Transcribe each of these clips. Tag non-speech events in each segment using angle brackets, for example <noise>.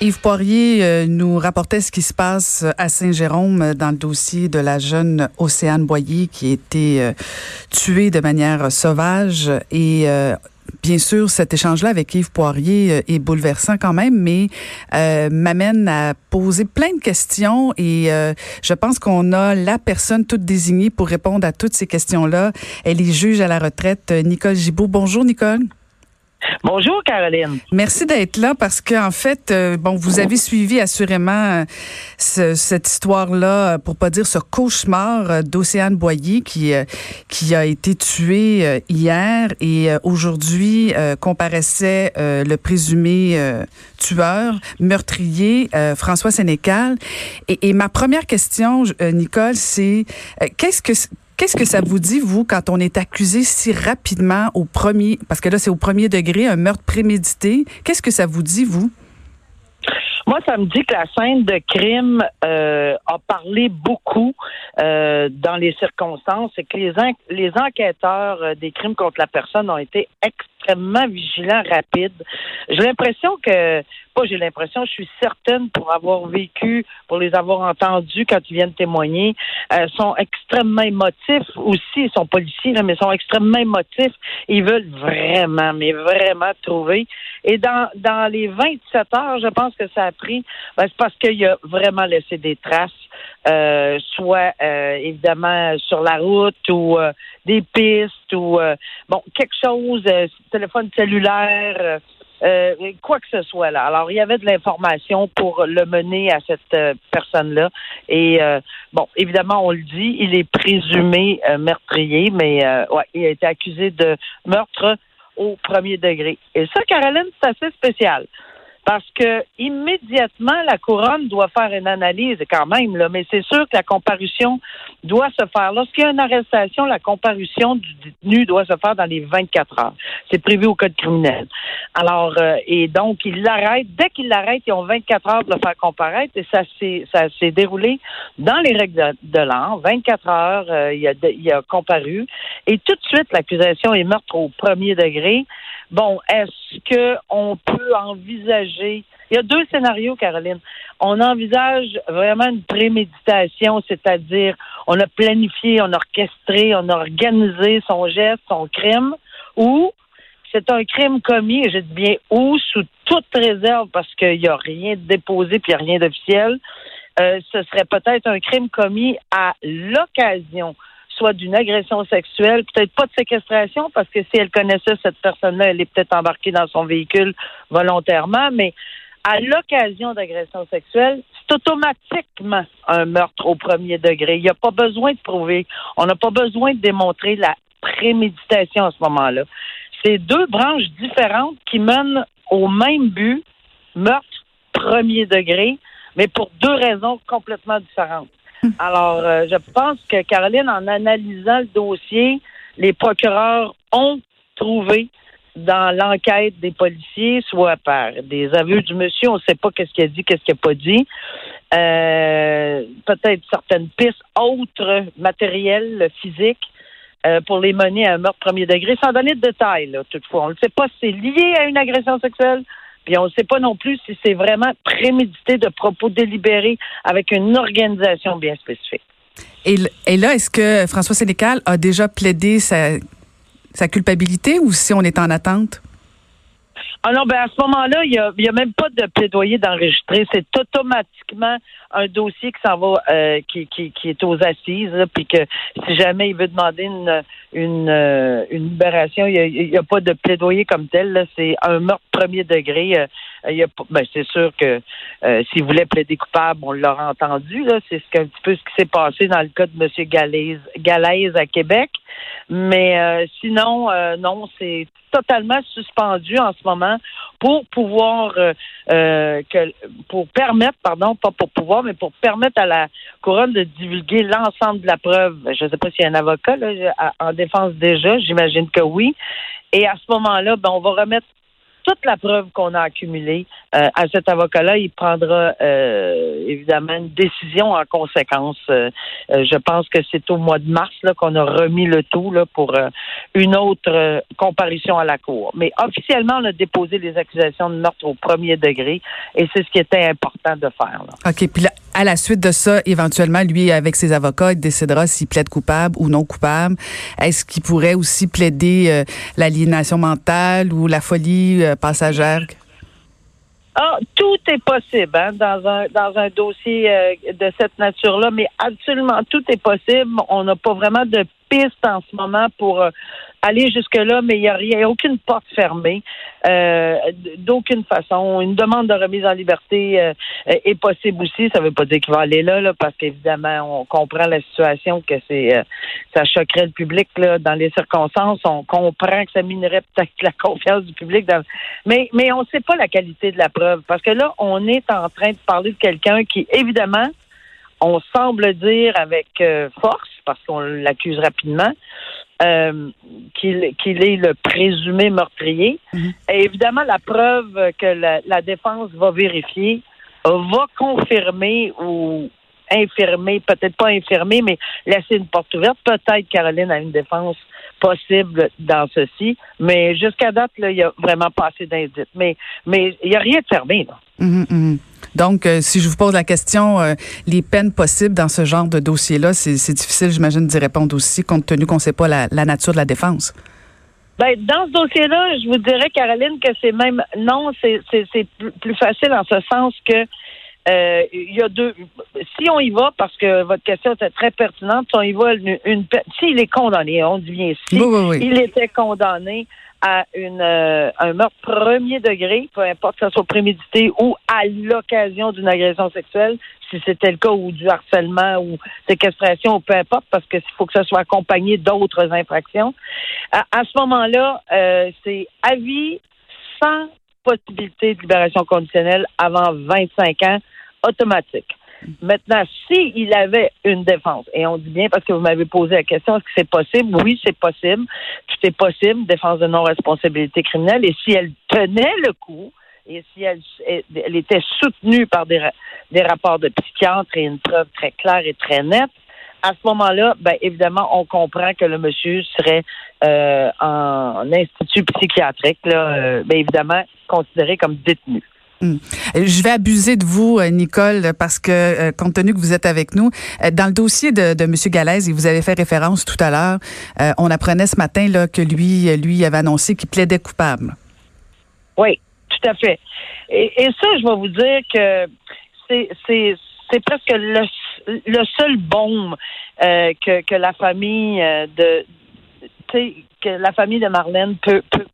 Yves Poirier euh, nous rapportait ce qui se passe à Saint-Jérôme euh, dans le dossier de la jeune Océane Boyer qui a été euh, tuée de manière sauvage et Bien sûr, cet échange-là avec Yves Poirier est bouleversant quand même, mais m'amène à poser plein de questions et je pense qu'on a la personne toute désignée pour répondre à toutes ces questions-là. Elle est juge à la retraite, Nicole Gibault. Bonjour, Nicole. Bonjour Caroline. Merci d'être là parce qu'en en fait, euh, bon, vous avez suivi assurément euh, cette histoire-là, pour pas dire ce cauchemar euh, d'Océane Boyer qui qui a été tué hier et aujourd'hui comparaissait le présumé tueur, meurtrier, François Sénécal. Et, et, ma première question, Nicole, c'est qu'est-ce que Qu'est-ce que ça vous dit, vous, quand on est accusé si rapidement au premier, parce que là, c'est au premier degré, un meurtre prémédité? Qu'est-ce que ça vous dit, vous? Moi, ça me dit que la scène de crime euh, a parlé beaucoup euh, dans les circonstances et que les, enquêteurs euh, des crimes contre la personne ont été extrêmement vigilants, rapides. J'ai l'impression que, pas j'ai l'impression, je suis certaine pour avoir vécu, pour les avoir entendus quand ils viennent témoigner, euh, sont extrêmement émotifs aussi, ils sont policiers, là, mais sont extrêmement émotifs. Ils veulent vraiment, mais vraiment trouver. Et dans, dans les 27 heures, je pense que ça a pris, ben, c'est parce qu'il a vraiment laissé des traces, euh, soit euh, évidemment sur la route ou euh, des pistes ou bon quelque chose, téléphone cellulaire. quoi que ce soit là. Alors, il y avait de l'information pour le mener à cette personne-là. Et bon, évidemment, on le dit, il est présumé meurtrier, mais ouais, il a été accusé de meurtre au premier degré. Et ça, Caroline, c'est assez spécial parce que immédiatement la couronne doit faire une analyse quand même là, mais c'est sûr que la comparution doit se faire lorsqu'il y a une arrestation, la comparution du détenu doit se faire dans les 24 heures. C'est prévu au code criminel. Alors euh, et donc il l'arrête dès qu'il l'arrête, ils ont 24 heures de le faire comparaître et ça s'est ça s'est déroulé dans les règles de, l'an, 24 heures, euh, il a il a comparu et tout de suite l'accusation est meurtre au premier degré. Bon, est-ce que on peut envisager il y a deux scénarios, Caroline. On envisage vraiment une préméditation, c'est-à-dire on a planifié, on a orchestré, on a organisé son geste, son crime, ou c'est un crime commis, et je dis bien ou, sous toute réserve, parce qu'il n'y a rien de déposé puis il n'y a rien d'officiel. Euh, ce serait peut-être un crime commis à l'occasion soit d'une agression sexuelle, peut-être pas de séquestration, parce que si elle connaissait cette personne-là, elle est peut-être embarquée dans son véhicule volontairement, mais à l'occasion d'agression sexuelle, c'est automatiquement un meurtre au premier degré. Il n'y a pas besoin de prouver, on n'a pas besoin de démontrer la préméditation à ce moment-là. C'est deux branches différentes qui mènent au même but, meurtre premier degré, mais pour deux raisons complètement différentes. <laughs> Alors, euh, je pense que Caroline, en analysant le dossier, les procureurs ont trouvé dans l'enquête des policiers, soit par des aveux du monsieur, on ne sait pas qu'est-ce qu'il a dit, qu'est-ce qu'il n'a pas dit, euh, peut-être certaines pistes autres matérielles, physiques, euh, pour les mener à un meurtre premier degré, sans donner de détails, là, toutefois. On ne sait pas si c'est lié à une agression sexuelle, puis on ne sait pas non plus si c'est vraiment prémédité de propos délibérés avec une organisation bien spécifique. Et, là, est-ce que François Sénécal a déjà plaidé sa culpabilité ou si on est en attente? Ah non, ben à ce moment-là, il n'y a, y a même pas de plaidoyer d'enregistrer. C'est automatiquement un dossier qui s'en va, euh, qui, qui, qui, est aux assises, puis que si jamais il veut demander une, une, euh, une libération, il n'y a, a, pas de plaidoyer comme tel. C'est un meurtre premier degré. Euh, a, ben, c'est sûr que s'il voulait plaider coupable, on l'aurait entendu. Là, c'est ce un petit peu ce qui s'est passé dans le cas de M. Galaise, à Québec. Mais sinon, non, c'est totalement suspendu en ce moment pour pouvoir euh, euh, que pour permettre, pardon, pas pour pouvoir, mais pour permettre à la couronne de divulguer l'ensemble de la preuve. Je ne sais pas s'il y a un avocat là, en défense déjà, j'imagine que oui. Et à ce moment-là, ben, on va remettre toute la preuve qu'on a accumulée euh, à cet avocat-là, il prendra euh, évidemment une décision en conséquence. Euh, je pense que c'est au mois de mars qu'on a remis le tout là, pour une autre comparution à la Cour. Mais officiellement, on a déposé les accusations de meurtre au premier degré et c'est ce qui était important de faire. Là. OK. Puis à la suite de ça, éventuellement, lui, avec ses avocats, il décidera s'il plaide coupable ou non coupable. Est-ce qu'il pourrait aussi plaider l'aliénation mentale ou la folie passagère? Ah, tout est possible hein, dans un dans un dossier euh, de cette nature-là, mais absolument tout est possible. On n'a pas vraiment de piste en ce moment pour euh, aller jusque-là, mais il n'y a rien, aucune porte fermée, euh, d'aucune façon. Une demande de remise en liberté euh, est possible aussi. Ça ne veut pas dire qu'il va aller là, là parce qu'évidemment, on comprend la situation, que c'est ça choquerait le public là, dans les circonstances. On comprend que ça minerait peut-être la confiance du public. Mais, mais on ne sait pas la qualité de la preuve, parce que là, on est en train de parler de quelqu'un qui, évidemment, on semble dire avec force, parce qu'on l'accuse rapidement, euh, qu'il est le présumé meurtrier. Mhm. Et évidemment, la preuve que la, défense va vérifier va confirmer ou infirmer, peut-être pas infirmer, mais laisser une porte ouverte. Peut-être Caroline a une défense possible dans ceci, mais jusqu'à date, là, il n'y a vraiment pas assez d'indices. Mais, mais il n'y a rien de fermé. Là. Mhm, mhm. Donc, euh, si je vous pose la question, euh, les peines possibles dans ce genre de dossier-là, c'est difficile, j'imagine, d'y répondre aussi, compte tenu qu'on ne sait pas la, nature de la défense. Ben, dans ce dossier-là, je vous dirais, Caroline, que c'est même non, c'est plus facile en ce sens que euh, il y a deux. Si on y va, parce que votre question était très pertinente, si on y va, une, une s'il est condamné, on dit bien si, il était condamné à une, euh, un meurtre premier degré, peu importe que ce soit prémédité ou à l'occasion d'une agression sexuelle, si c'était le cas, ou du harcèlement ou séquestration, ou peu importe, parce qu'il faut que ce soit accompagné d'autres infractions. À, ce moment-là, euh, c'est avis sans possibilité de libération conditionnelle avant 25 ans automatique. Maintenant, s'il avait une défense, et on dit bien parce que vous m'avez posé la question, est-ce que c'est possible? Oui, c'est possible. Tout est possible, défense de non-responsabilité criminelle. Et si elle tenait le coup, et si elle, était soutenue par des, des rapports de psychiatre et une preuve très claire et très nette, à ce moment-là, ben évidemment, on comprend que le monsieur serait euh, en institut psychiatrique, là, euh, ben évidemment, considéré comme détenu. Hmm. Je vais abuser de vous, euh, Nicole, parce que euh, compte tenu que vous êtes avec nous, euh, dans le dossier de, M. Galaise, et vous avez fait référence tout à l'heure, on apprenait ce matin là, que lui, lui avait annoncé qu'il plaidait coupable. Oui, tout à fait. Et, ça, je vais vous dire que c'est presque le, le seul baume que, que la famille de que la famille de Marlène peut, peut,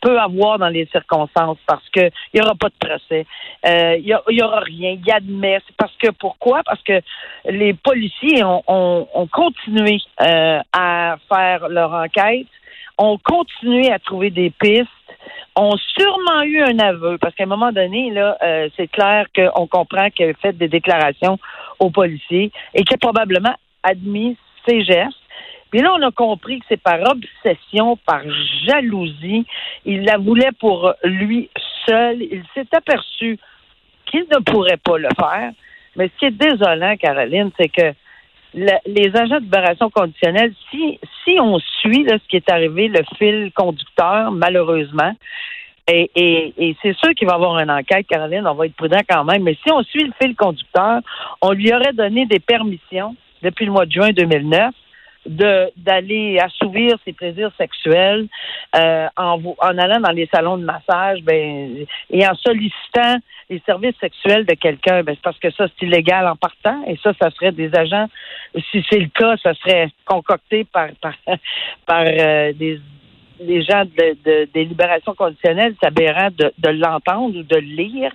peut, avoir dans les circonstances parce que il y aura pas de procès, euh, il y, aura rien, il admet. Parce que pourquoi? Parce que les policiers ont, ont, continué euh, à faire leur enquête, ont continué à trouver des pistes ont sûrement eu un aveu, parce qu'à un moment donné, là, euh, c'est clair qu'on comprend qu'elle a fait des déclarations aux policiers et qu'elle a probablement admis ses gestes. Puis là, on a compris que c'est par obsession, par jalousie. Il la voulait pour lui seul. Il s'est aperçu qu'il ne pourrait pas le faire. Mais ce qui est désolant, Caroline, c'est que les agents de libération conditionnelle, si, si on suit ce qui est arrivé, le fil conducteur, malheureusement, et, et, et c'est sûr qu'il va y avoir une enquête, Caroline, on va être prudent quand même, mais si on suit le fil conducteur, on lui aurait donné des permissions depuis le mois de juin 2009 de d'aller assouvir ses plaisirs sexuels euh, en, en allant dans les salons de massage ben et en sollicitant les services sexuels de quelqu'un ben c'est parce que ça c'est illégal en partant et ça ça serait des agents si c'est le cas ça serait concocté par par <laughs> par euh, des gens de, de, des libérations conditionnelles, de, de l'entendre ou de le lire.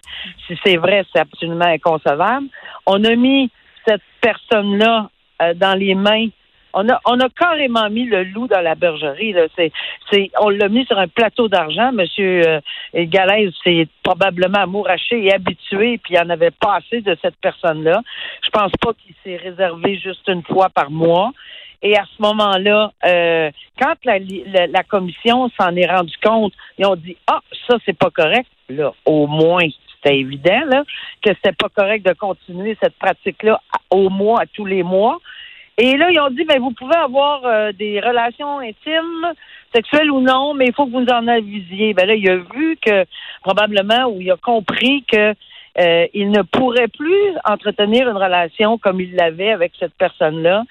Si c'est vrai, c'est absolument inconcevable. On a mis cette personne-là euh, dans les mains on a, on carrément mis le loup dans la bergerie. Là. C'est, c'est, on l'a mis sur un plateau d'argent. Monsieur euh, Galaise s'est probablement amouraché et habitué, puis il en avait pas assez de cette personne-là. Je pense pas qu'il s'est réservé juste une fois par mois. Et à ce moment-là, euh, quand la, la, commission s'en est rendu compte, ils ont dit ah ça c'est pas correct. Là, au moins c'était évident là que c'était pas correct de continuer cette pratique-là au mois, à tous les mois. Et là, ils ont dit, ben, vous pouvez avoir euh, des relations intimes, sexuelles ou non, mais il faut que vous en avisiez. Ben là, il a vu que probablement, ou il a compris que euh, il ne pourrait plus entretenir une relation comme il l'avait avec cette personne-là.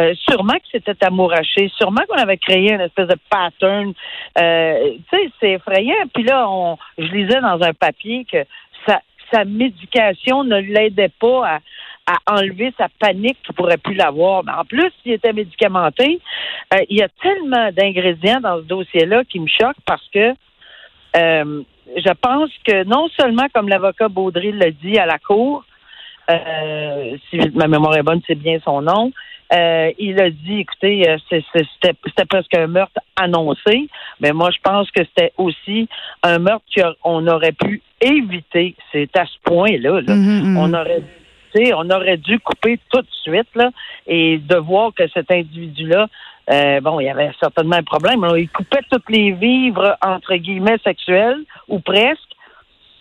Euh, sûrement que c'était amouraché, sûrement qu'on avait créé une espèce de pattern. Euh, tu sais, c'est effrayant. Puis là, on, je lisais dans un papier que sa, sa médication ne l'aidait pas à, à enlever sa panique qu'il pourrait plus l'avoir. Mais en plus, s'il était médicamenté, euh, il y a tellement d'ingrédients dans ce dossier-là qui me choquent parce que euh, je pense que non seulement, comme l'avocat Baudry l'a dit à la cour, euh, si ma mémoire est bonne, c'est bien son nom, il a dit, écoutez, c'était presque un meurtre annoncé, mais moi, je pense que c'était aussi un meurtre qu'on aurait pu éviter. C'est à ce point-là. Là. Mm-hmm, mm-hmm. On aurait on aurait dû couper tout de suite là, et de voir que cet individu-là, euh, bon, il y avait certainement un problème. il coupait toutes les vivres entre guillemets sexuels ou presque.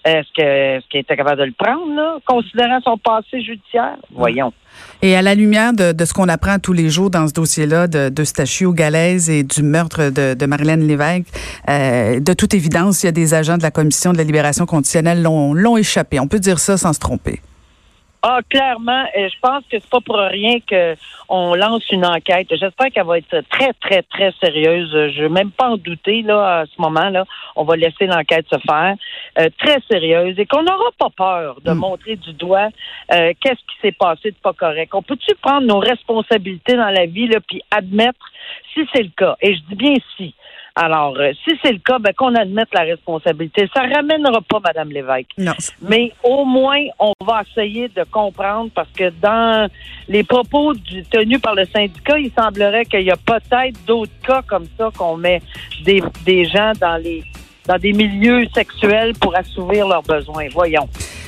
Est-ce qu'il était capable de le prendre, là, considérant son passé judiciaire? Voyons. Et à la lumière de, ce qu'on apprend tous les jours dans ce dossier-là de, de Stachio Galaise et du meurtre de, de Lévesque, euh, de toute évidence, il y a des agents de la Commission de la libération conditionnelle l'ont échappé. On peut dire ça sans se tromper. Ah, clairement, je pense que c'est pas pour rien qu'on lance une enquête. J'espère qu'elle va être très, très, très sérieuse. Je ne veux même pas en douter là à ce moment-là. On va laisser l'enquête se faire euh, très sérieuse et qu'on n'aura pas peur de hmm. montrer du doigt euh, qu'est-ce qui s'est passé de pas correct. On peut-tu prendre nos responsabilités dans la vie là puis admettre si c'est le cas? Et je dis bien si. Alors, euh, si c'est le cas, ben, qu'on admette la responsabilité. Ça ramènera pas Mme Lévesque. Non. Mais au moins, on va essayer de comprendre parce que dans les propos tenus par le syndicat, il semblerait qu'il y a peut-être d'autres cas comme ça qu'on met des, des gens dans les dans des milieux sexuels pour assouvir leurs besoins. Voyons.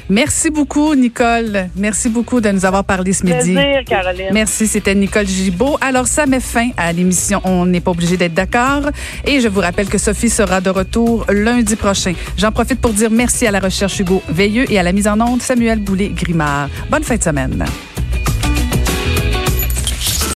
Merci beaucoup, Nicole. Merci beaucoup de nous avoir parlé ce midi. Plaisir, Caroline. Merci, c'était Nicole Gibault. Alors, ça met fin à l'émission. On n'est pas obligé d'être d'accord. Et je vous rappelle que Sophie sera de retour lundi prochain. J'en profite pour dire merci à la recherche Hugo Veilleux et à la mise en onde Samuel Boulay-Grimard. Bonne fin de semaine.